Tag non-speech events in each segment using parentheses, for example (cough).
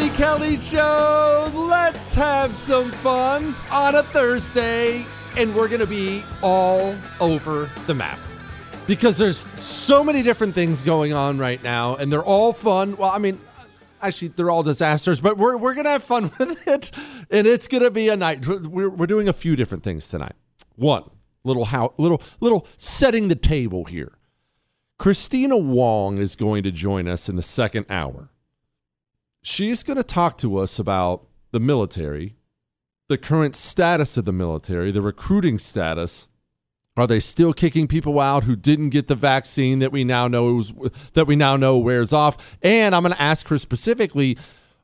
Jesse Kelly Show. Let's have some fun on a Thursday, and we're going to be all over the map because there's so many different things going on right now, and they're all fun. Well, I mean, actually, they're all disasters, but we're, we're going to have fun (laughs) with it, and it's going to be a night. We're, we're doing a few different things tonight. One, little how little little setting the table here. Kristina Wong is going to join us in the second hour she's going to talk to us about the military, the current status of the military, the recruiting status. Are they still kicking people out who didn't get the vaccine that we now know was, that we now know wears off? And I'm going to ask her specifically,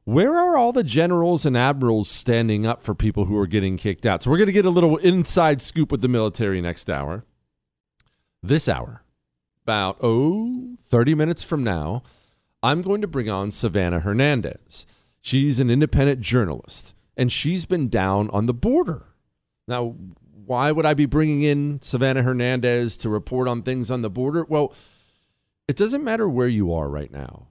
where are all the generals and admirals standing up for people who are getting kicked out? So we're going to get a little inside scoop with the military next hour. This hour, about oh 30 minutes from now, I'm going to bring on Savannah Hernandez. She's an independent journalist, and she's been down on the border. Now, why would I be bringing in Savannah Hernandez to report on things on the border? Well, it doesn't matter where you are right now.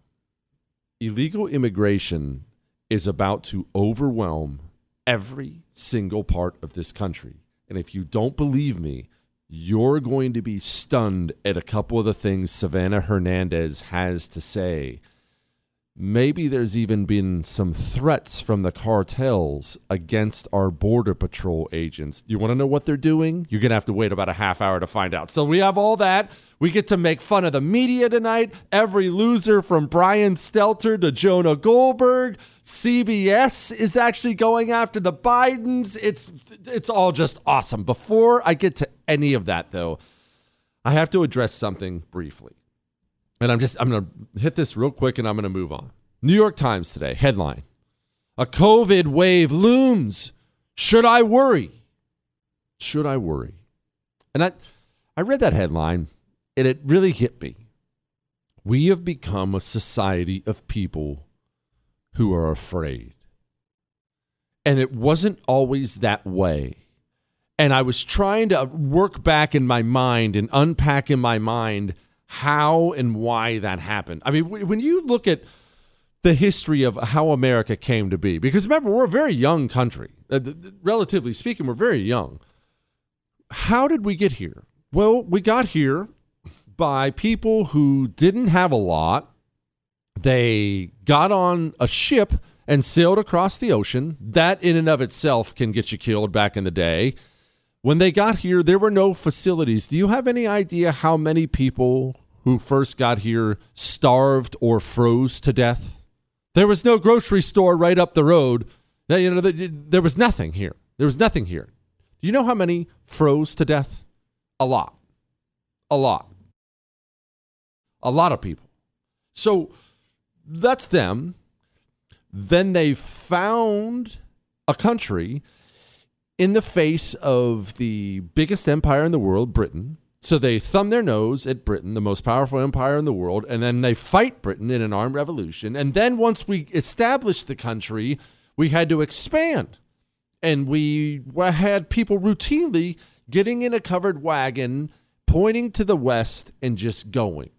Illegal immigration is about to overwhelm every single part of this country. And if you don't believe me, you're going to be stunned at a couple of the things Savannah Hernandez has to say. Maybe there's even been some threats from the cartels against our Border Patrol agents. You want to know what they're doing? You're going to have to wait about a half hour to find out. So we have all that. We get to make fun of the media tonight. Every loser from Brian Stelter to Jonah Goldberg. CBS is actually going after the Bidens. It's it's all just awesome. Before I get to any of that though, I have to address something briefly. And I'm just I'm going to hit this real quick and I'm going to move on. New York Times today, headline. A COVID wave looms. Should I worry? Should I worry? And I I read that headline and it really hit me. We have become a society of people who are afraid. And it wasn't always that way. And I was trying to work back in my mind and unpack in my mind how and why that happened. I mean, when you look at the history of how America came to be. Because remember, we're a very young country. Uh, relatively speaking, we're very young. How did we get here? Well, we got here by people who didn't have a lot. They got on a ship and sailed across the ocean. That, in and of itself, can get you killed back in the day. When they got here, there were no facilities. Do you have any idea how many people who first got here starved or froze to death? There was no grocery store right up the road. You know, there was nothing here. There was nothing here. Do you know how many froze to death? A lot. A lot. A lot of people. So that's them. Then they found a country in the face of the biggest empire in the world, Britain. So they thumb their nose at Britain, the most powerful empire in the world, and then they fight Britain in an armed revolution. And then once we established the country, we had to expand. And we had people routinely getting in a covered wagon, pointing to the west, and just going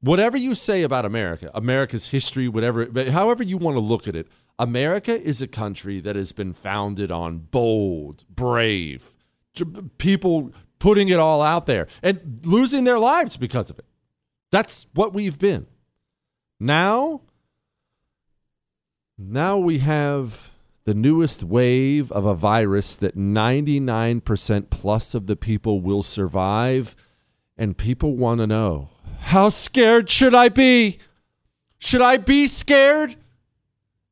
whatever you say about America, America's history, whatever, however you want to look at it, America is a country that has been founded on bold, brave people putting it all out there and losing their lives because of it. That's what we've been. Now, now we have the newest wave of a virus that 99% plus of the people will survive, and people want to know how scared should I be? Should I be scared?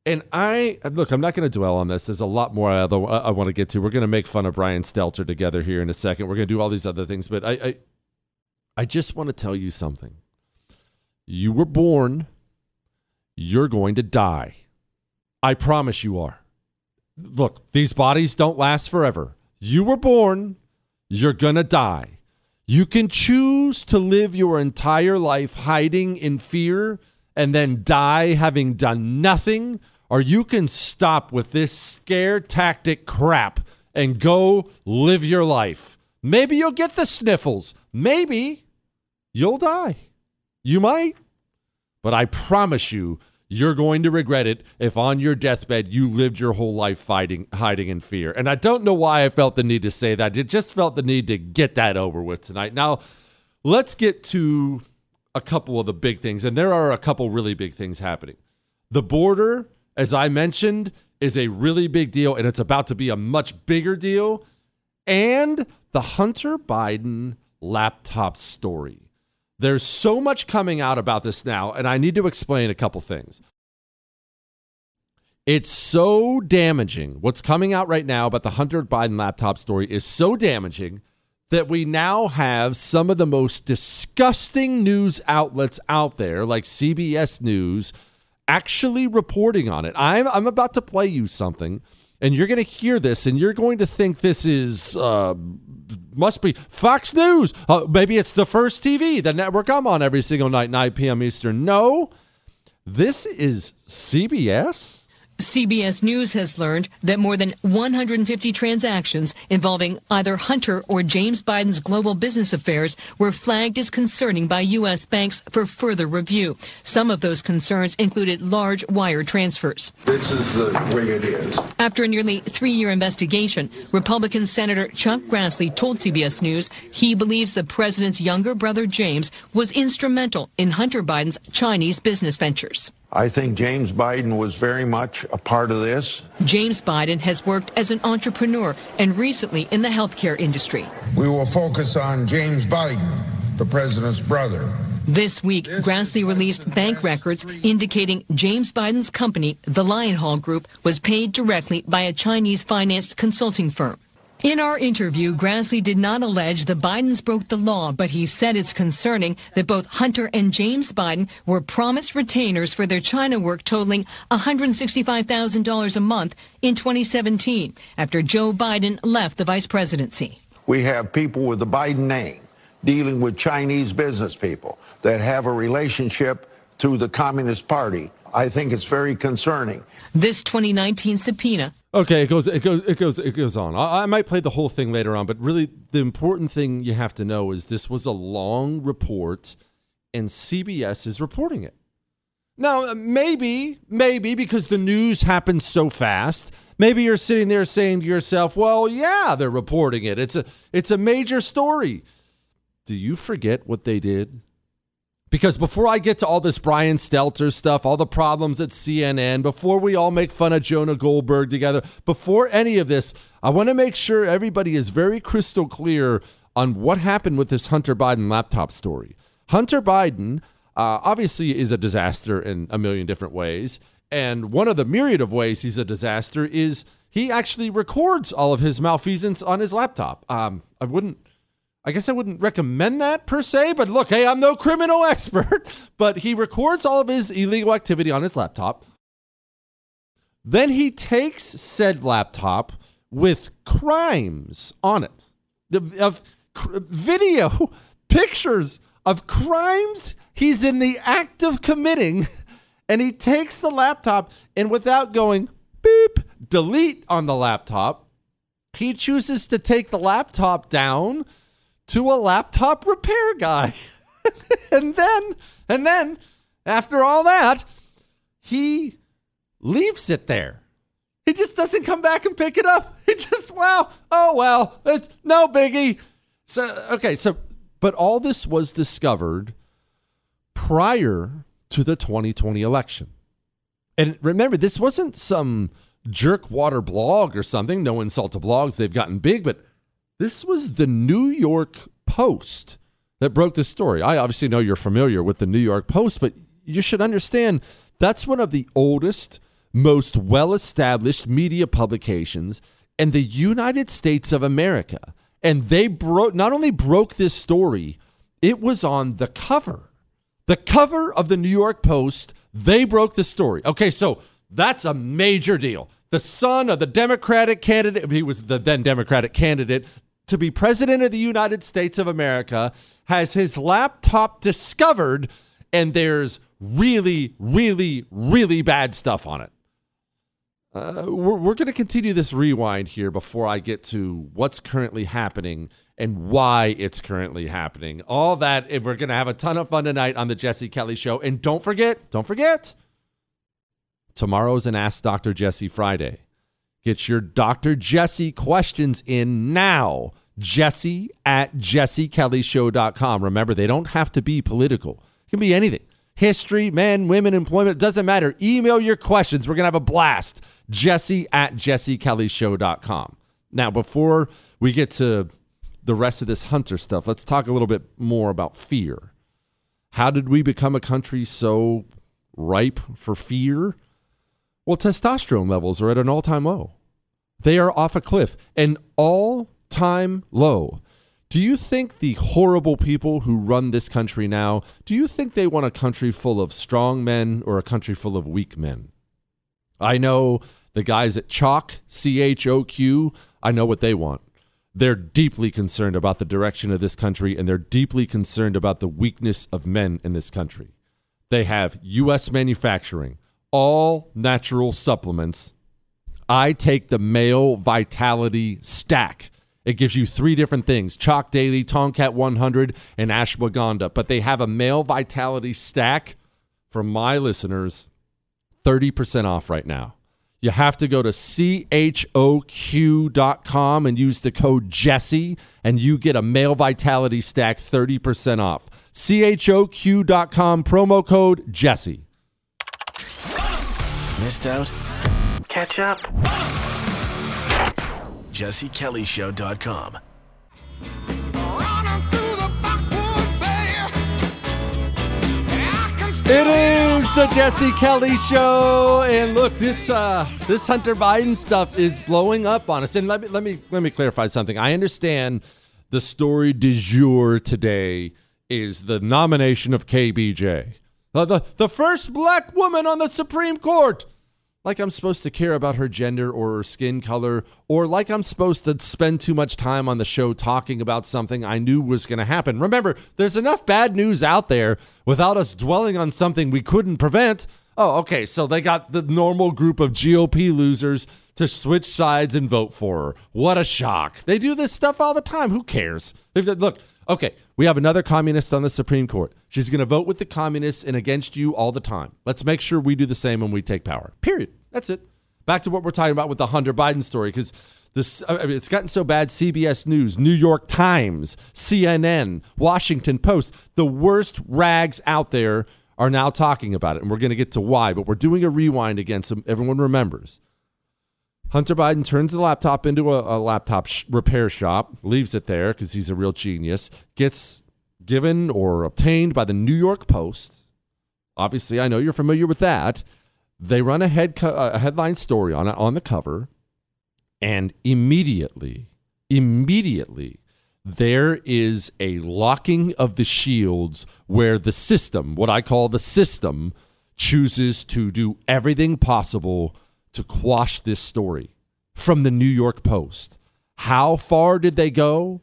And I look, I'm not going to dwell on this. There's a lot more I, I want to get to. We're going to make fun of Brian Stelter together here in a second. We're going to do all these other things, but I, I, I just want to tell you something. You were born. You're going to die. I promise you are. Look, these bodies don't last forever. You were born. You're going to die. You can choose to live your entire life hiding in fear and then die having done nothing, or you can stop with this scare tactic crap and go live your life. Maybe you'll get the sniffles. Maybe you'll die. You might. But I promise you, you're going to regret it if on your deathbed you lived your whole life fighting hiding in fear. And I don't know why I felt the need to say that. It just felt the need to get that over with tonight. Now, let's get to a couple of the big things and there are a couple really big things happening. The border, as I mentioned, is a really big deal and it's about to be a much bigger deal. And the Hunter Biden laptop story. There's so much coming out about this now, and I need to explain a couple things. It's so damaging. What's coming out right now about the Hunter Biden laptop story is so damaging that we now have some of the most disgusting news outlets out there, like CBS News, actually reporting on it. I'm, I'm about to play you something, and you're going to hear this, and you're going to think this is uh, must be Fox News. Uh, maybe it's the first TV, the network I'm on every single night, 9 p.m. Eastern. No, this is CBS. CBS News has learned that more than 150 transactions involving either Hunter or James Biden's global business affairs were flagged as concerning by U.S. banks for further review. Some of those concerns included large wire transfers. This is the way it is. After a nearly three year investigation, Republican Senator Chuck Grassley told CBS News he believes the president's younger brother James was instrumental in Hunter Biden's Chinese business ventures. I think James Biden was very much a part of this. James Biden has worked as an entrepreneur and recently in the healthcare industry. We will focus on James Biden, the president's brother. This week, Grassley released bank records indicating James Biden's company, the Lionhall Group, was paid directly by a Chinese financed consulting firm. In our interview, Grassley did not allege the Bidens broke the law, but he said it's concerning that both Hunter and James Biden were promised retainers for their China work totaling $165,000 a month in 2017 after Joe Biden left the vice presidency. We have people with the Biden name dealing with Chinese business people that have a relationship to the Communist Party. I think it's very concerning. This 2019 subpoena Okay, it goes, it goes, it goes, it goes on. I, I, might play the whole thing later on, but really, the important thing you have to know is this was a long report, and CBS is reporting it. Now, uh, maybe, maybe because the news happens so fast, maybe you're sitting there saying to yourself, "Well, yeah, they're reporting it. It's a it's a major story." Do you forget what they did? Because before I get to all this Brian Stelter stuff, all the problems at CNN, before we all make fun of Jonah Goldberg together, before any of this, I want to make sure everybody is very crystal clear on what happened with this Hunter Biden laptop story. Hunter Biden uh, obviously is a disaster in a million different ways. And one of the myriad of ways he's a disaster is he actually records all of his malfeasance on his laptop. Um, I wouldn't, I guess I wouldn't recommend that per se, but look, hey, I'm no criminal (laughs) expert, but he records all of his illegal activity on his laptop. Then he takes said laptop with crimes on it, of video, (laughs) pictures of crimes he's in the act of committing (laughs) and he takes the laptop and without going beep, delete on the laptop, he chooses to take the laptop down to a laptop repair guy. (laughs) and then, and then, after all that, he leaves it there. He just doesn't come back and pick it up. (laughs) He just, wow, oh well, it's no biggie. So, okay, so, but all this was discovered prior to the 2020 election. And remember, this wasn't some jerkwater blog or something. No insult to blogs, they've gotten big, but this was the New York Post that broke this story. I obviously know you're familiar with the New York Post, but you should understand that's one of the oldest, most well established media publications in the United States of America. And they broke not only broke this story, it was on the cover the cover of the New York Post, they broke the story. Okay, so that's a major deal. The son of the Democratic candidate, he was the then Democratic candidate to be president of the United States of America, has his laptop discovered, and there's really, really, really bad stuff on it. Uh, we're we're going to continue this rewind here before I get to what's currently happening and why it's currently happening. All that, and we're going to have a ton of fun tonight on the Jesse Kelly Show. And don't forget, don't forget, tomorrow's an Ask Dr. Jesse Friday. Get your Dr. Jesse questions in now. Jesse at jessekellyshow.com. Remember, they don't have to be political, it can be anything history, men, women, employment, it doesn't matter. Email your questions. We're going to have a blast. Jesse at jessekellyshow.com. Now, before we get to the rest of this hunter stuff, let's talk a little bit more about fear. How did we become a country so ripe for fear? Well, testosterone levels are at an all time low. They are off a cliff, an all time low. Do you think the horrible people who run this country now, do you think they want a country full of strong men or a country full of weak men? I know the guys at Choq, C H O Q, I know what they want. They're deeply concerned about the direction of this country and they're deeply concerned about the weakness of men in this country. They have U.S. manufacturing, all natural supplements. I take the male vitality stack. It gives you three different things Choq Daily, Tomcat 100, and Ashwagandha. But they have a male vitality stack for my listeners 30% off right now. You have to go to choq.com and use the code Jesse, and you get a male vitality stack 30% off. choq.com, promo code Jesse. Missed out? Catch up. JesseKellyShow.com. It is the Jesse Kelly Show, and look, this uh, this Hunter Biden stuff is blowing up on us. And let me let me let me clarify something. I understand the story du jour today is the nomination of KBJ, uh, the the first black woman on the Supreme Court like I'm supposed to care about her gender or her skin color, or like I'm supposed to spend too much time on the show talking about something I knew was going to happen. Remember, there's enough bad news out there without us dwelling on something we couldn't prevent. Oh, okay, so they got the normal group of GOP losers to switch sides and vote for her. What a shock. They do this stuff all the time. Who cares? If they, look, Okay, we have another communist on the Supreme Court. She's going to vote with the communists and against you all the time. Let's make sure we do the same when we take power. Period. That's it. Back to what we're talking about with the Hunter Biden story because this uh, I mean, it's gotten so bad. CBS News, New York Times, CNN, Washington Post, the worst rags out there are now talking about it, and we're going to get to why. But we're doing a rewind again, so everyone remembers. Hunter Biden turns the laptop into a, a laptop sh- repair shop, leaves it there because he's a real genius, gets given or obtained by the New York Post. Obviously, I know you're familiar with that. They run a, head co- a headline story on it on the cover, and immediately, immediately, there is a locking of the shields where the system, what I call the system, chooses to do everything possible to quash this story from the New York Post. How far did they go?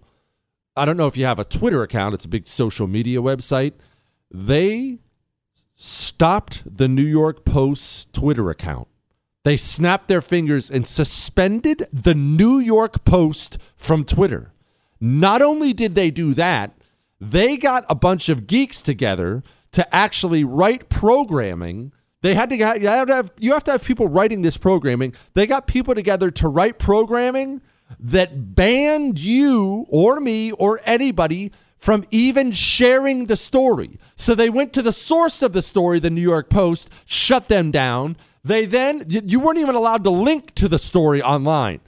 I don't know if you have a Twitter account, it's a big social media website. They stopped the New York Post's Twitter account. They snapped their fingers and suspended the New York Post from Twitter. Not only did they do that, they got a bunch of geeks together to actually write programming. They had to, you have to have, you have to have people writing this programming. They got people together to write programming that banned you or me or anybody from even sharing the story. So they went to the source of the story, the New York Post, shut them down. They then, you weren't even allowed to link to the story online.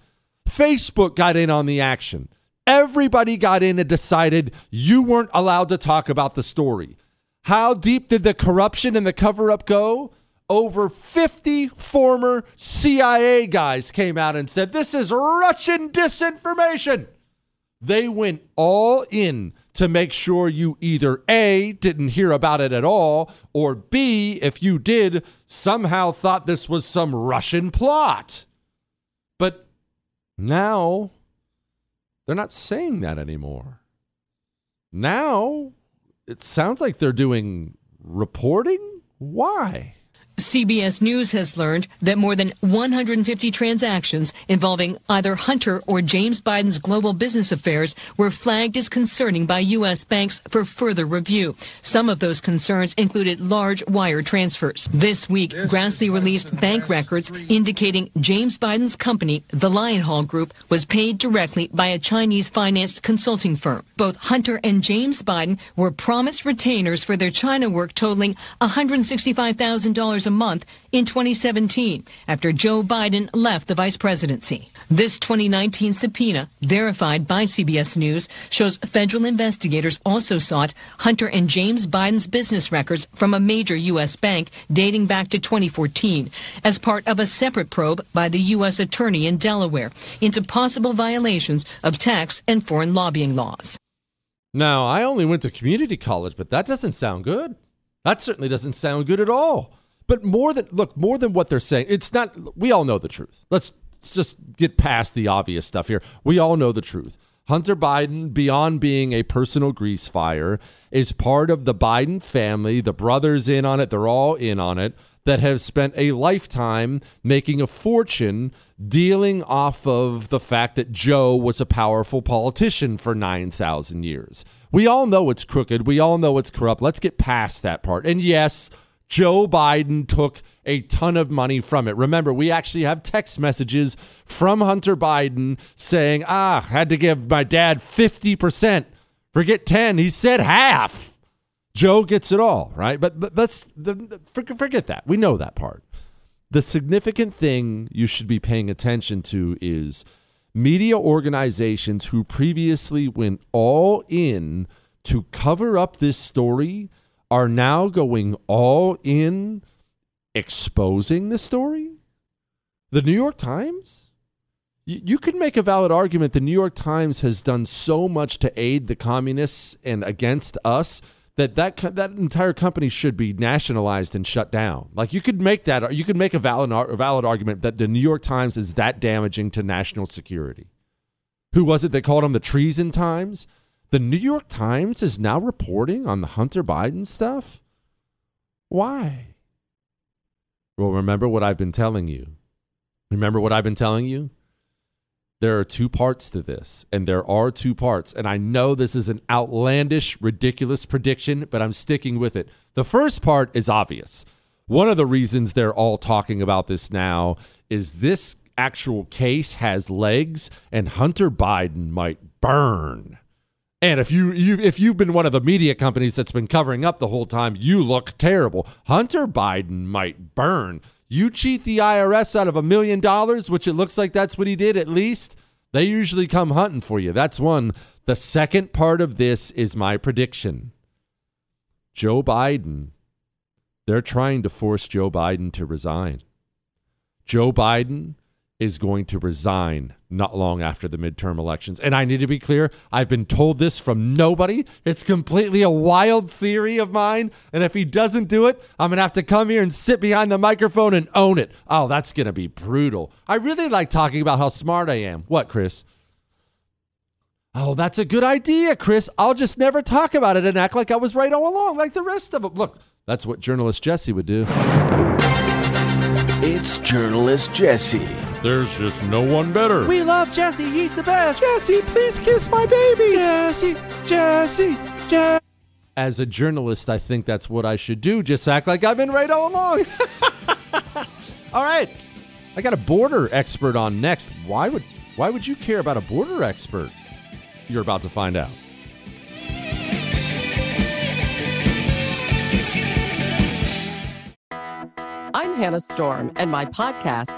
Facebook got in on the action. Everybody got in and decided you weren't allowed to talk about the story. How deep did the corruption and the cover up go? Over 50 former CIA guys came out and said, This is Russian disinformation. They went all in to make sure you either A, didn't hear about it at all, or B, if you did, somehow thought this was some Russian plot. But now they're not saying that anymore. Now it sounds like they're doing reporting. Why? CBS News has learned that more than 150 transactions involving either Hunter or James Biden's global business affairs were flagged as concerning by U.S. banks for further review. Some of those concerns included large wire transfers. This week, Grassley released bank records indicating James Biden's company, the Lionhall Group, was paid directly by a Chinese financed consulting firm. Both Hunter and James Biden were promised retainers for their China work totaling $165,000 a month in 2017 after Joe Biden left the vice presidency. This 2019 subpoena, verified by CBS News, shows federal investigators also sought Hunter and James Biden's business records from a major U.S. bank dating back to 2014 as part of a separate probe by the U.S. Attorney in Delaware into possible violations of tax and foreign lobbying laws. Now, I only went to community college, but that doesn't sound good. That certainly doesn't sound good at all. But more than look, more than what they're saying, it's not. We all know the truth. Let's just get past the obvious stuff here. We all know the truth. Hunter Biden, beyond being a personal grease fire, is part of the Biden family. The brothers in on it. They're all in on it. That have spent a lifetime making a fortune dealing off of the fact that Joe was a powerful politician for 9,000 years. We all know it's crooked. We all know it's corrupt. Let's get past that part. And yes, Joe Biden took a ton of money from it. Remember, we actually have text messages from Hunter Biden saying, ah, had to give my dad 50%. Forget 10. He said half. Joe gets it all, right? But, but let's the, forget that. We know that part. The significant thing you should be paying attention to is media organizations who previously went all in to cover up this story are now going all in exposing the story? The New York Times? You, you could make a valid argument the New York Times has done so much to aid the communists and against us that that, that entire company should be nationalized and shut down. Like you could make that you could make a valid a valid argument that the New York Times is that damaging to national security. Who was it that called them the treason times? The New York Times is now reporting on the Hunter Biden stuff? Why? Well, remember what I've been telling you. Remember what I've been telling you? there are two parts to this, and there are two parts. And I know this is an outlandish, ridiculous prediction, but I'm sticking with it. The first part is obvious. One of the reasons they're all talking about this now is this actual case has legs, and Hunter Biden might burn. And if you, you if you've been one of the media companies that's been covering up the whole time, you look terrible. Hunter Biden might burn. You cheat the IRS out of a million dollars, which it looks like that's what he did at least. They usually come hunting for you. That's one. The second part of this is my prediction. Joe Biden, they're trying to force Joe Biden to resign. Joe Biden is going to resign not long after the midterm elections. And I need to be clear, I've been told this from nobody. It's completely a wild theory of mine. And if he doesn't do it, I'm going to have to come here and sit behind the microphone and own it. Oh, that's going to be brutal. I really like talking about how smart I am. What, Chris? Oh, that's a good idea, Chris. I'll just never talk about it and act like I was right all along, like the rest of them. Look, that's what journalist Jesse would do. It's journalist Jesse. There's just no one better. We love Jesse. He's the best. Jesse, please kiss my baby. Jesse, Jesse, Jesse. As a journalist, I think that's what I should do. Just act like I've been right all along. (laughs) all right. I got a border expert on next. Why would why would you care about a border expert? You're about to find out. I'm Hannah Storm, and my podcast,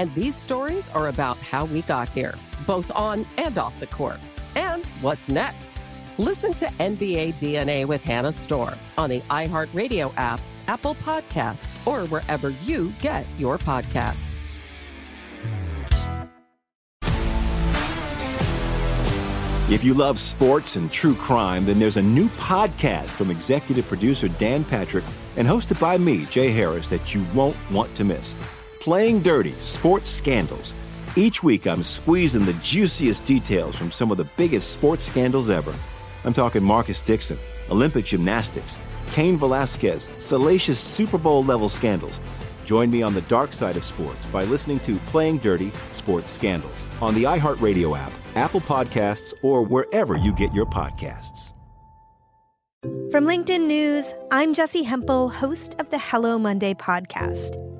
And these stories are about how we got here, both on and off the court. And what's next? Listen to NBA DNA with Hannah Storm on the iHeartRadio app, Apple Podcasts, or wherever you get your podcasts. If you love sports and true crime, then there's a new podcast from executive producer Dan Patrick and hosted by me, Jay Harris, that you won't want to miss. Playing Dirty Sports Scandals. Each week, I'm squeezing the juiciest details from some of the biggest sports scandals ever. I'm talking Marcus Dixon, Olympic gymnastics, Cain Velasquez, salacious Super Bowl level scandals. Join me on the dark side of sports by listening to Playing Dirty Sports Scandals on the iHeartRadio app, Apple Podcasts, or wherever you get your podcasts. From LinkedIn News, I'm Jessi Hempel, host of the Hello Monday podcast.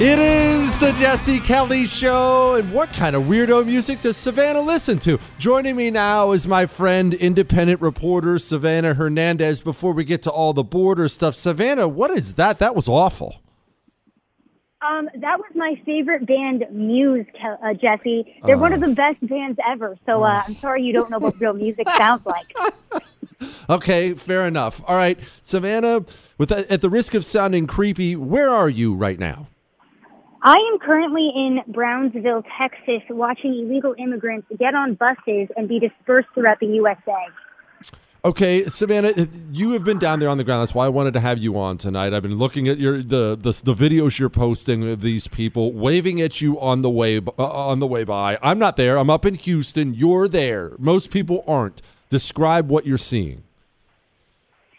It is the Jesse Kelly Show. And what kind of weirdo music does Savannah listen to? Joining me now is my friend, independent reporter Savannah Hernandez. Before we get to all the border stuff, Savannah, what is that? That was awful. Um, that was my favorite band, Muse, uh, Jesse. They're one of the best bands ever. So uh, I'm sorry you don't know what real music sounds like. (laughs) Okay, fair enough. All right, Savannah, with at the risk of sounding creepy, where are you right now? I am currently in Brownsville, Texas, watching illegal immigrants get on buses and be dispersed throughout the USA. Okay, Savannah, you have been down there on the ground. That's why I wanted to have you on tonight. I've been looking at your the the, the videos you're posting of these people waving at you on the way uh, on the way by. I'm not there. I'm up in Houston. You're there. Most people aren't. Describe what you're seeing.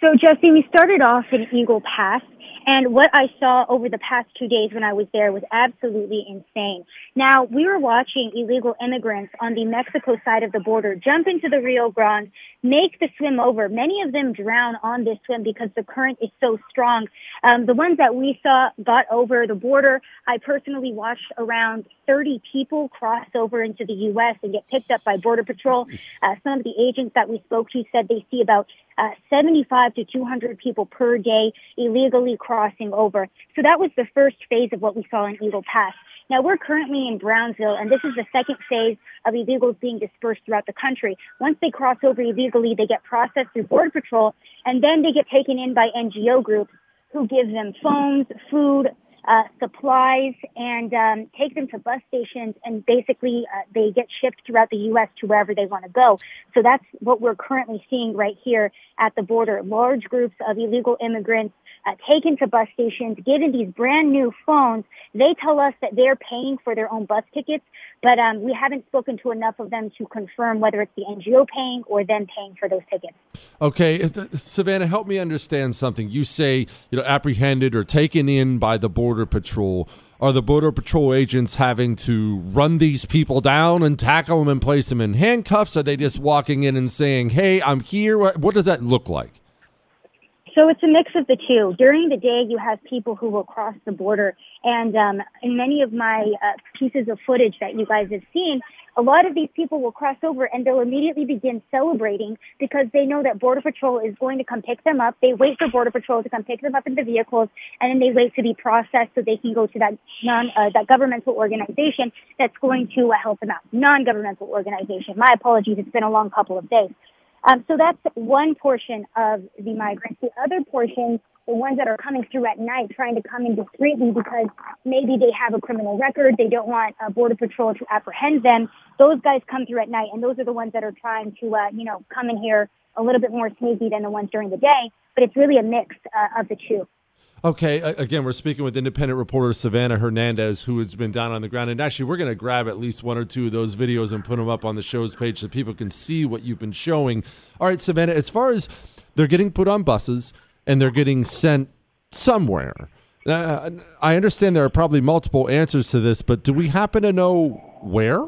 So, Jesse, we started off in Eagle Pass, and what I saw over the past two days when I was there was absolutely insane. Now, we were watching illegal immigrants on the Mexico side of the border jump into the Rio Grande, make the swim over. Many of them drown on this swim because the current is so strong. Um, the ones that we saw got over the border. I personally watched around 30 people cross over into the U.S. and get picked up by Border Patrol. Uh, some of the agents that we spoke to said they see about uh, 75 to 200 people per day illegally crossing over. So that was the first phase of what we saw in Eagle Pass. Now we're currently in Brownsville and this is the second phase of illegals being dispersed throughout the country. Once they cross over illegally, they get processed through Border Patrol and then they get taken in by NGO groups who give them phones, food, uh, supplies and um, take them to bus stations and basically uh, they get shipped throughout the U.S. to wherever they want to go. So that's what we're currently seeing right here at the border. Large groups of illegal immigrants uh, taken to bus stations, given these brand new phones. They tell us that they're paying for their own bus tickets, but um, we haven't spoken to enough of them to confirm whether it's the NGO paying or them paying for those tickets. Okay, Savannah, help me understand something. You say you know apprehended or taken in by the border patrol. Are the border patrol agents having to run these people down and tackle them and place them in handcuffs? Are they just walking in and saying, "Hey, I'm here"? What does that look like? So it's a mix of the two. During the day, you have people who will cross the border. And um, in many of my uh, pieces of footage that you guys have seen, a lot of these people will cross over and they'll immediately begin celebrating because they know that Border Patrol is going to come pick them up. They wait for Border Patrol to come pick them up in the vehicles and then they wait to be processed so they can go to that non, uh, that governmental organization that's going to uh, help them out. Non-governmental organization. My apologies. It's been a long couple of days. Um, so that's one portion of the migrants. The other portion, the ones that are coming through at night, trying to come in discreetly because maybe they have a criminal record, they don't want uh, border patrol to apprehend them. Those guys come through at night, and those are the ones that are trying to, uh, you know, come in here a little bit more sneaky than the ones during the day. But it's really a mix uh, of the two. Okay, again, we're speaking with independent reporter Savannah Hernandez, who has been down on the ground. And actually, we're going to grab at least one or two of those videos and put them up on the show's page so people can see what you've been showing. All right, Savannah, as far as they're getting put on buses and they're getting sent somewhere, uh, I understand there are probably multiple answers to this, but do we happen to know where?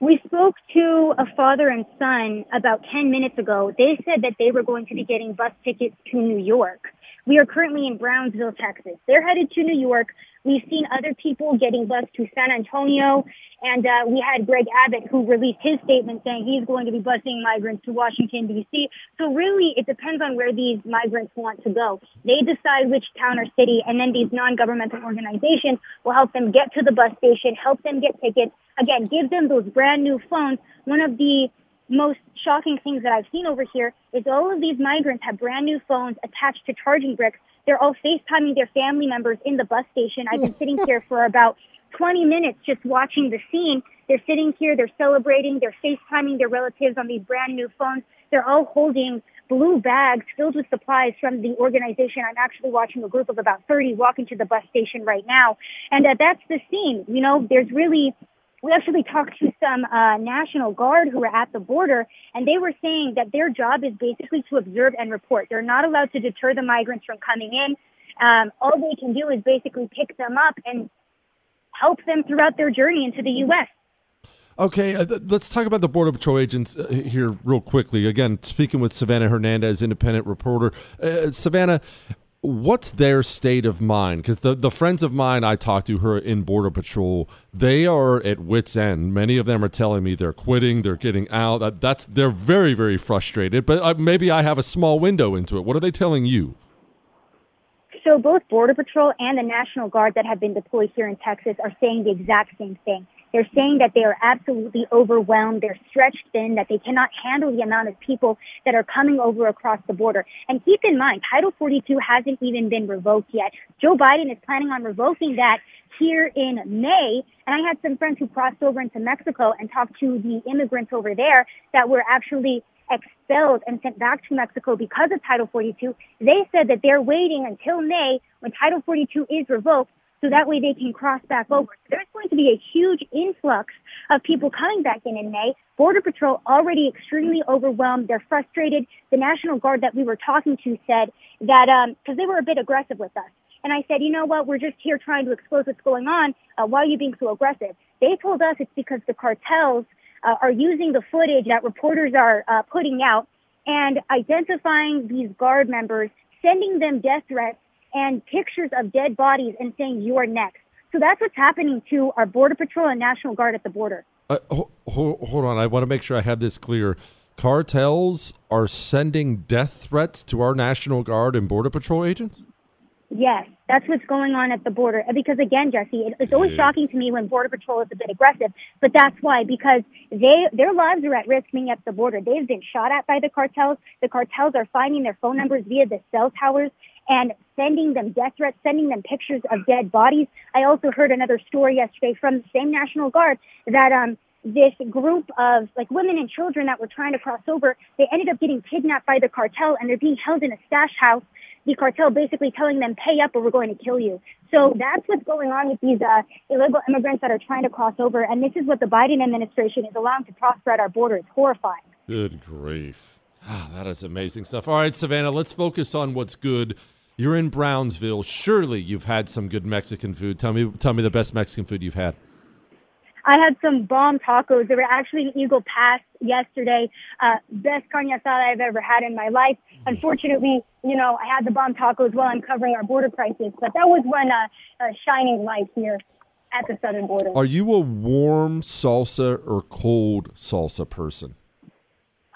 We spoke to a father and son about 10 minutes ago. They said that they were going to be getting bus tickets to New York. We are currently in Brownsville, Texas. They're headed to New York. We've seen other people getting bused to San Antonio, and uh, we had Greg Abbott who released his statement saying he's going to be busing migrants to Washington, D.C. So really, it depends on where these migrants want to go. They decide which town or city, and then these non-governmental organizations will help them get to the bus station, help them get tickets, again, give them those brand new phones. One of the most shocking things that I've seen over here is all of these migrants have brand new phones attached to charging bricks. They're all FaceTiming their family members in the bus station. I've been sitting here for about 20 minutes just watching the scene. They're sitting here, they're celebrating, they're FaceTiming their relatives on these brand new phones. They're all holding blue bags filled with supplies from the organization. I'm actually watching a group of about 30 walking to the bus station right now. And uh, that's the scene. You know, there's really we actually talked to some uh, National Guard who were at the border, and they were saying that their job is basically to observe and report. They're not allowed to deter the migrants from coming in. Um, all they can do is basically pick them up and help them throughout their journey into the U.S. Okay, uh, th- let's talk about the Border Patrol agents uh, here real quickly. Again, speaking with Savannah Hernandez, independent reporter. Uh, Savannah, what's their state of mind? Because the, the friends of mine I talked to who are in Border Patrol, they are at wits' end. Many of them are telling me they're quitting, they're getting out. That, that's they're very very frustrated. But uh, maybe I have a small window into it. What are they telling you? So both Border Patrol and the National Guard that have been deployed here in Texas are saying the exact same thing. They're saying that they are absolutely overwhelmed. They're stretched thin, that they cannot handle the amount of people that are coming over across the border. And keep in mind, Title 42 hasn't even been revoked yet. Joe Biden is planning on revoking that here in May. And I had some friends who crossed over into Mexico and talked to the immigrants over there that were actually expelled and sent back to Mexico because of Title 42. They said that they're waiting until May when Title 42 is revoked so that way they can cross back over. So there's going to be a huge influx of people coming back in in May. Border Patrol already extremely overwhelmed. They're frustrated. The National Guard that we were talking to said that um because um, they were a bit aggressive with us. And I said, you know what? We're just here trying to expose what's going on. Uh, why are you being so aggressive? They told us it's because the cartels uh, are using the footage that reporters are uh, putting out and identifying these guard members, sending them death threats and pictures of dead bodies and saying you are next. So that's what's happening to our Border Patrol and National Guard at the border. Uh, hold, hold on. I want to make sure I have this clear. Cartels are sending death threats to our National Guard and Border Patrol agents? Yes, that's what's going on at the border. Because again, Jesse, it, it's always shocking to me when Border Patrol is a bit aggressive, but that's why, because they, their lives are at risk being at the border. They've been shot at by the cartels. The cartels are finding their phone numbers via the cell towers and sending them death threats, sending them pictures of dead bodies. I also heard another story yesterday from the same National Guard that um, this group of like women and children that were trying to cross over, they ended up getting kidnapped by the cartel and they're being held in a stash house. The cartel basically telling them, pay up or we're going to kill you. So that's what's going on with these uh, illegal immigrants that are trying to cross over. And this is what the Biden administration is allowing to prosper at our border. It's horrifying. Good grief. (sighs) Ah, that is amazing stuff. All right, Savana, let's focus on what's good you're in Brownsville. Surely you've had some good Mexican food. Tell me, tell me the best Mexican food you've had. I had some bomb tacos. They were actually in Eagle Pass yesterday. Uh, best carne asada I've ever had in my life. Unfortunately, you know, I had the bomb tacos while I'm covering our border crisis, but that was one uh, uh, shining light here at the southern border. Are you a warm salsa or cold salsa person?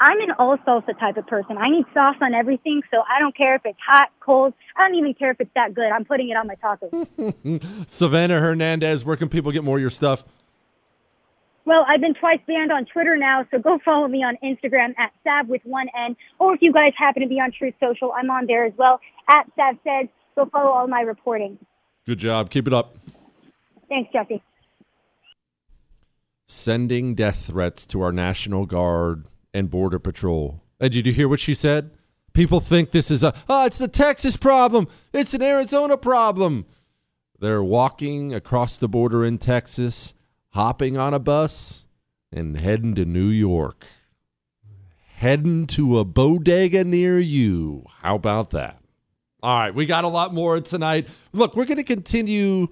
I'm an all salsa type of person. I need sauce on everything, so I don't care if it's hot, cold. I don't even care if it's that good. I'm putting it on my tacos. (laughs) Savana Hernandez, where can people get more of your stuff? Well, I've been twice banned on Twitter now, so go follow me on Instagram at Sav with one N. Or if you guys happen to be on Truth Social, I'm on there as well at Sav Says. Go follow all my reporting. Good job. Keep it up. Thanks, Jesse. Sending death threats to our National Guard and Border Patrol. And did you hear what she said? People think this is a, oh, it's a Texas problem. It's an Arizona problem. They're walking across the border in Texas, hopping on a bus, and heading to New York. Heading to a bodega near you. How about that? All right, we got a lot more tonight. Look, we're going to continue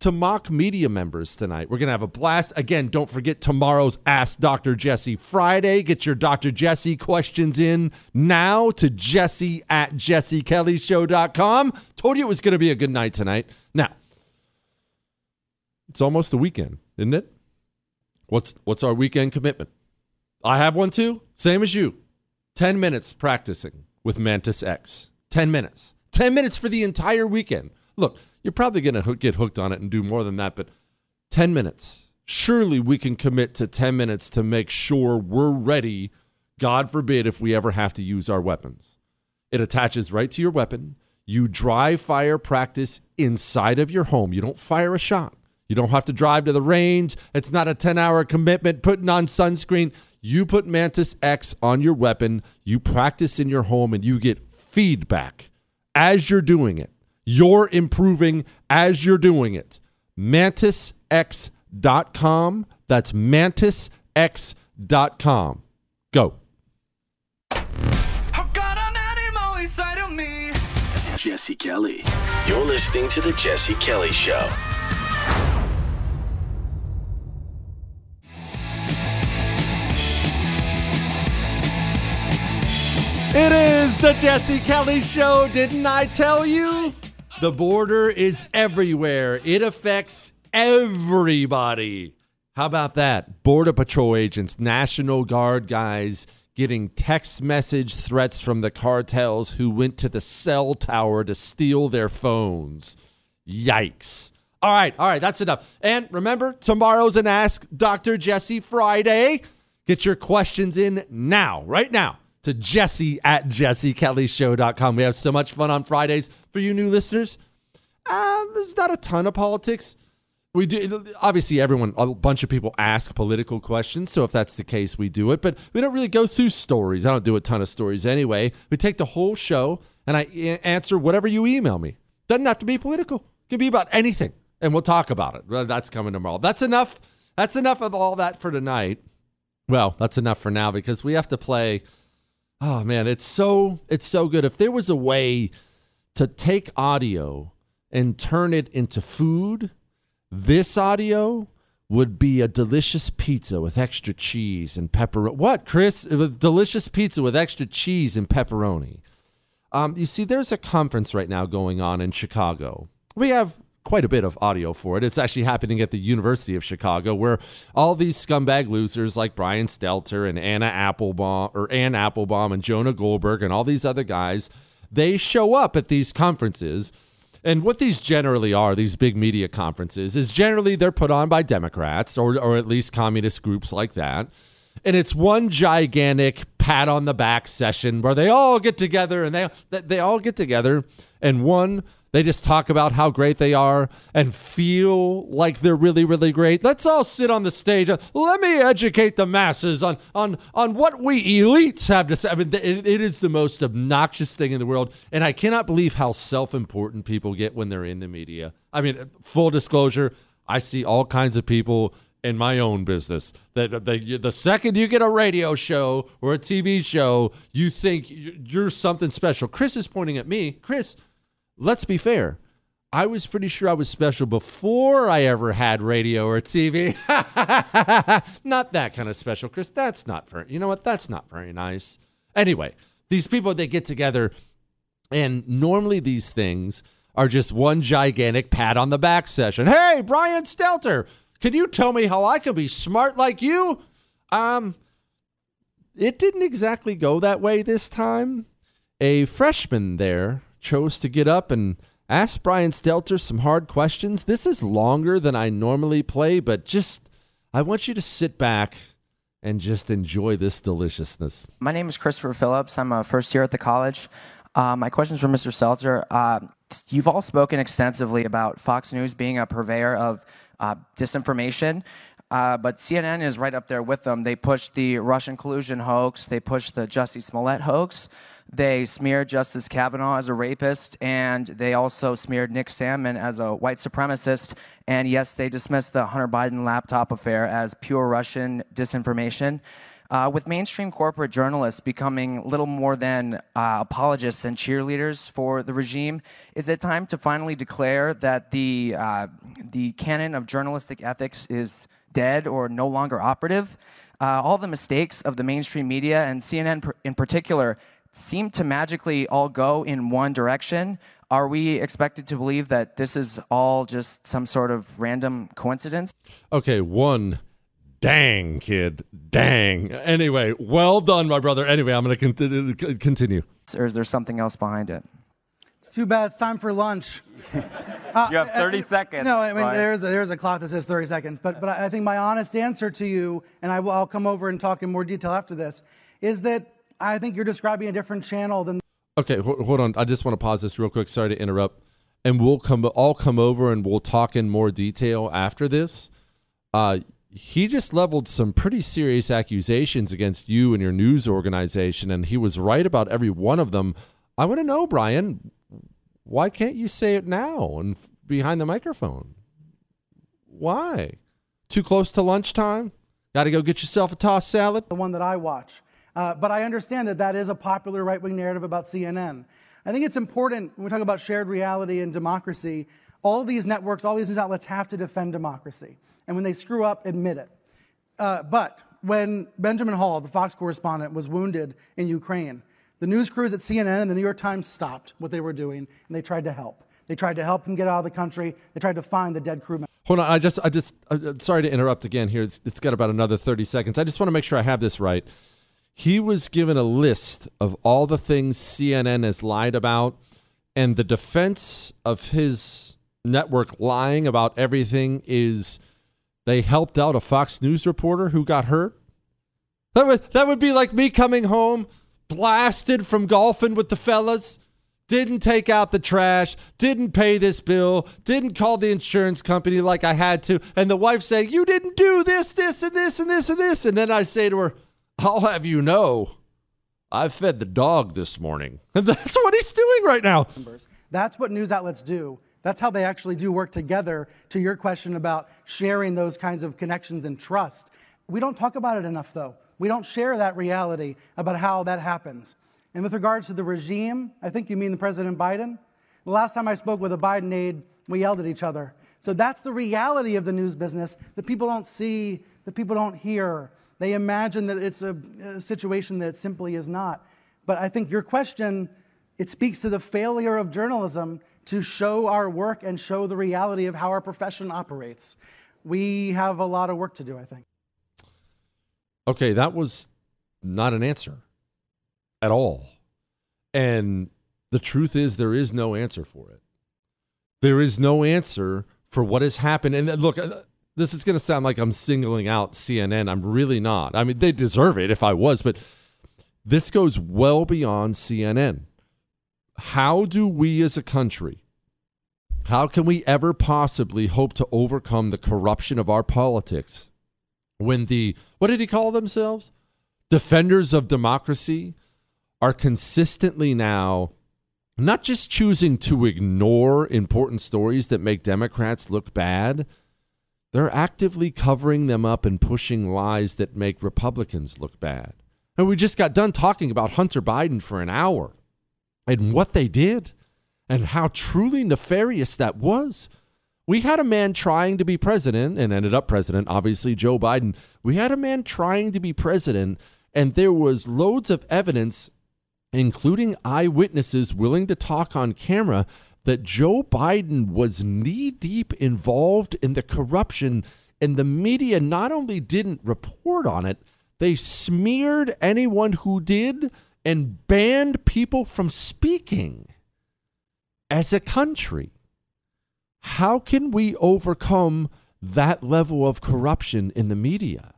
to mock media members tonight. We're going to have a blast. Again, don't forget tomorrow's Ask Dr. Jesse Friday. Get your Dr. Jesse questions in now to jesse at jessekellyshow.com. Told you it was going to be a good night tonight. Now, it's almost the weekend, isn't it? What's what's our weekend commitment? I have one too, same as you. 10 minutes practicing with Mantis X. 10 minutes. 10 minutes for the entire weekend. Look, you're probably going to get hooked on it and do more than that, but 10 minutes. Surely we can commit to 10 minutes to make sure we're ready, God forbid, if we ever have to use our weapons. It attaches right to your weapon. You dry fire practice inside of your home. You don't fire a shot. You don't have to drive to the range. It's not a 10 hour commitment putting on sunscreen. You put Mantis X on your weapon, you practice in your home, and you get feedback as you're doing it. You're improving as you're doing it. MantisX.com. That's MantisX.com. Go. Jesse Kelly. You're listening to The Jesse Kelly Show. It is the Jesse Kelly Show. Didn't I tell you? The border is everywhere, it affects everybody. How about that? Border Patrol agents, National Guard guys getting text message threats from the cartels who went to the cell tower to steal their phones. Yikes. All right, all right, that's enough. And remember, tomorrow's an Ask Dr. Jesse Friday. Get your questions in now, right now to Jesse at jessekellyshow.com. We have so much fun on Fridays for you new listeners. Uh, there's not a ton of politics. We do obviously everyone a bunch of people ask political questions, so if that's the case, we do it. But we don't really go through stories. I don't do a ton of stories anyway. We take the whole show and I answer whatever you email me. Doesn't have to be political. It can be about anything, and we'll talk about it. That's coming tomorrow. That's enough. That's enough of all that for tonight. Well, that's enough for now because we have to play Oh man, it's so it's so good. If there was a way to take audio and turn it into food, this audio would be a delicious pizza with extra cheese and pepperoni. What, Chris? A delicious pizza with extra cheese and pepperoni. Um, you see, there's a conference right now going on in Chicago. We have quite a bit of audio for it. It's actually happening at the University of Chicago, where all these scumbag losers like Brian Stelter and Anna Applebaum or Anne Applebaum and Jonah Goldberg and all these other guys, they show up at these conferences. And what these generally are, these big media conferences, is generally they're put on by Democrats or, or at least communist groups like that. And it's one gigantic pat on the back session where they all get together and they they all get together and one they just talk about how great they are and feel like they're really, really great. Let's all sit on the stage. Let me educate the masses on on on what we elites have to say. I mean, it, it is the most obnoxious thing in the world, and I cannot believe how self-important people get when they're in the media. I mean, full disclosure, I see all kinds of people in my own business that the, the second you get a radio show or a TV show, you think you're something special. Chris is pointing at me. Chris let's be fair. I was pretty sure I was special before I ever had radio or TV. (laughs) not that kind of special, Chris. That's not very, you know what? That's not very nice. Anyway, these people, they get together, and normally these things are just one gigantic pat on the back session. Hey, Brian Stelter, can you tell me how I can be smart like you? Um, it didn't exactly go that way this time. A freshman there chose to get up and ask Brian Stelter some hard questions. This is longer than I normally play, but just I want you to sit back and just enjoy this deliciousness. My name is Christopher Phillips. I'm a first year at the college. Uh, my question is for Mr. Stelter. Uh, you've all spoken extensively about Fox News being a purveyor of uh, disinformation. Uh, but CNN is right up there with them. They pushed the Russian collusion hoax. They pushed the Jussie Smollett hoax. They smeared Justice Kavanaugh as a rapist, and they also smeared Nick Sandmann as a white supremacist. And yes, they dismissed the Hunter Biden laptop affair as pure Russian disinformation. Uh, with mainstream corporate journalists becoming little more than uh, apologists and cheerleaders for the regime, is it time to finally declare that the, uh, the canon of journalistic ethics is dead or no longer operative? Uh, all the mistakes of the mainstream media and CNN in particular seem to magically all go in one direction. Are we expected to believe that this is all just some sort of random coincidence? Okay, one. Dang, kid. Dang. Anyway, well done, my brother. Anyway, I'm going to continue. Or is there something else behind it? It's too bad. It's time for lunch. Uh, (laughs) you have 30 uh, seconds. No, I mean, there's a, there's a clock that says 30 seconds. But, but I think my honest answer to you, and I will, I'll come over and talk in more detail after this, is that I think you're describing a different channel than. Okay, hold on. I just want to pause this real quick. Sorry to interrupt. and we'll come all come over and we'll talk in more detail after this. Uh, he just leveled some pretty serious accusations against you and your news organization, and he was right about every one of them. I want to know, Brian, why can't you say it now and behind the microphone? Why? Too close to lunchtime? Got to go get yourself a tossed salad? The one that I watch. Uh, but I understand that that is a popular right wing narrative about CNN. I think it's important when we talk about shared reality and democracy, all these networks, all these news outlets have to defend democracy. And when they screw up, admit it. Uh, but when Benjamin Hall, the Fox correspondent, was wounded in Ukraine, the news crews at CNN and the New York Times stopped what they were doing and they tried to help. They tried to help him get out of the country. They tried to find the dead crew member. Hold on, I just, I just, uh, sorry to interrupt again here. It's, it's got about another 30 seconds. I just want to make sure I have this right. He was given a list of all the things CNN has lied about, and the defense of his network lying about everything is they helped out a Fox News reporter who got hurt. That would that would be like me coming home blasted from golfing with the fellas, didn't take out the trash, didn't pay this bill, didn't call the insurance company like I had to, and the wife saying, "You didn't do this, this, and this, and this, and this," and then I say to her, "I'll have you know." I fed the dog this morning. And (laughs) that's what he's doing right now. That's what news outlets do. That's how they actually do work together. To your question about sharing those kinds of connections and trust, we don't talk about it enough, though. We don't share that reality about how that happens. And with regards to the regime, I think you mean the President Biden. The last time I spoke with a Biden aide, we yelled at each other. So that's the reality of the news business that people don't see, that people don't hear. They imagine that it's a, a situation that simply is not. But I think your question, it speaks to the failure of journalism to show our work and show the reality of how our profession operates. We have a lot of work to do, I think. Okay, that was not an answer at all. And the truth is, there is no answer for it. There is no answer for what has happened. And uh, look, uh, this is going to sound like I'm singling out CNN. I'm really not. I mean, they deserve it if I was, but this goes well beyond CNN. How do we as a country, how can we ever possibly hope to overcome the corruption of our politics when the, what did he call themselves? Defenders of democracy are consistently now not just choosing to ignore important stories that make Democrats look bad, they're actively covering them up and pushing lies that make Republicans look bad. And we just got done talking about Hunter Biden for an hour and what they did and how truly nefarious that was. We had a man trying to be president and ended up president, obviously, Joe Biden. We had a man trying to be president, and there was loads of evidence including eyewitnesses willing to talk on camera, that Joe Biden was knee deep involved in the corruption, and the media not only didn't report on it, they smeared anyone who did and banned people from speaking. As a country, how can we overcome that level of corruption in the media?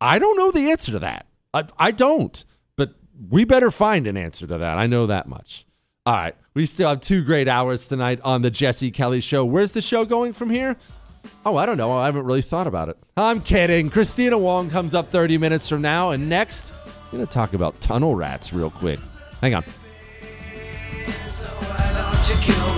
I don't know the answer to that. I, I don't but we better find an answer to that. I know that much. All right. We still have two great hours tonight on the Jesse Kelly Show. Where's the show going from here? Oh, I don't know. I haven't really thought about it. I'm kidding. Kristina Wong comes up 30 minutes from now. And next, I'm going to talk about tunnel rats real quick. Hang on. I'm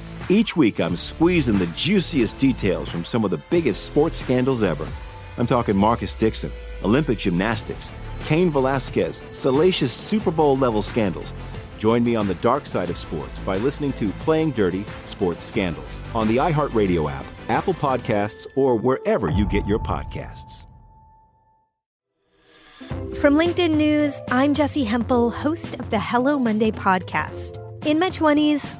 Each week, I'm squeezing the juiciest details from some of the biggest sports scandals ever. I'm talking Marcus Dixon, Olympic gymnastics, Cain Velasquez, salacious Super Bowl level scandals. Join me on the dark side of sports by listening to Playing Dirty Sports Scandals on the iHeartRadio app, Apple Podcasts, or wherever you get your podcasts. From LinkedIn News, I'm Jessi Hempel, host of the Hello Monday podcast. In my 20s,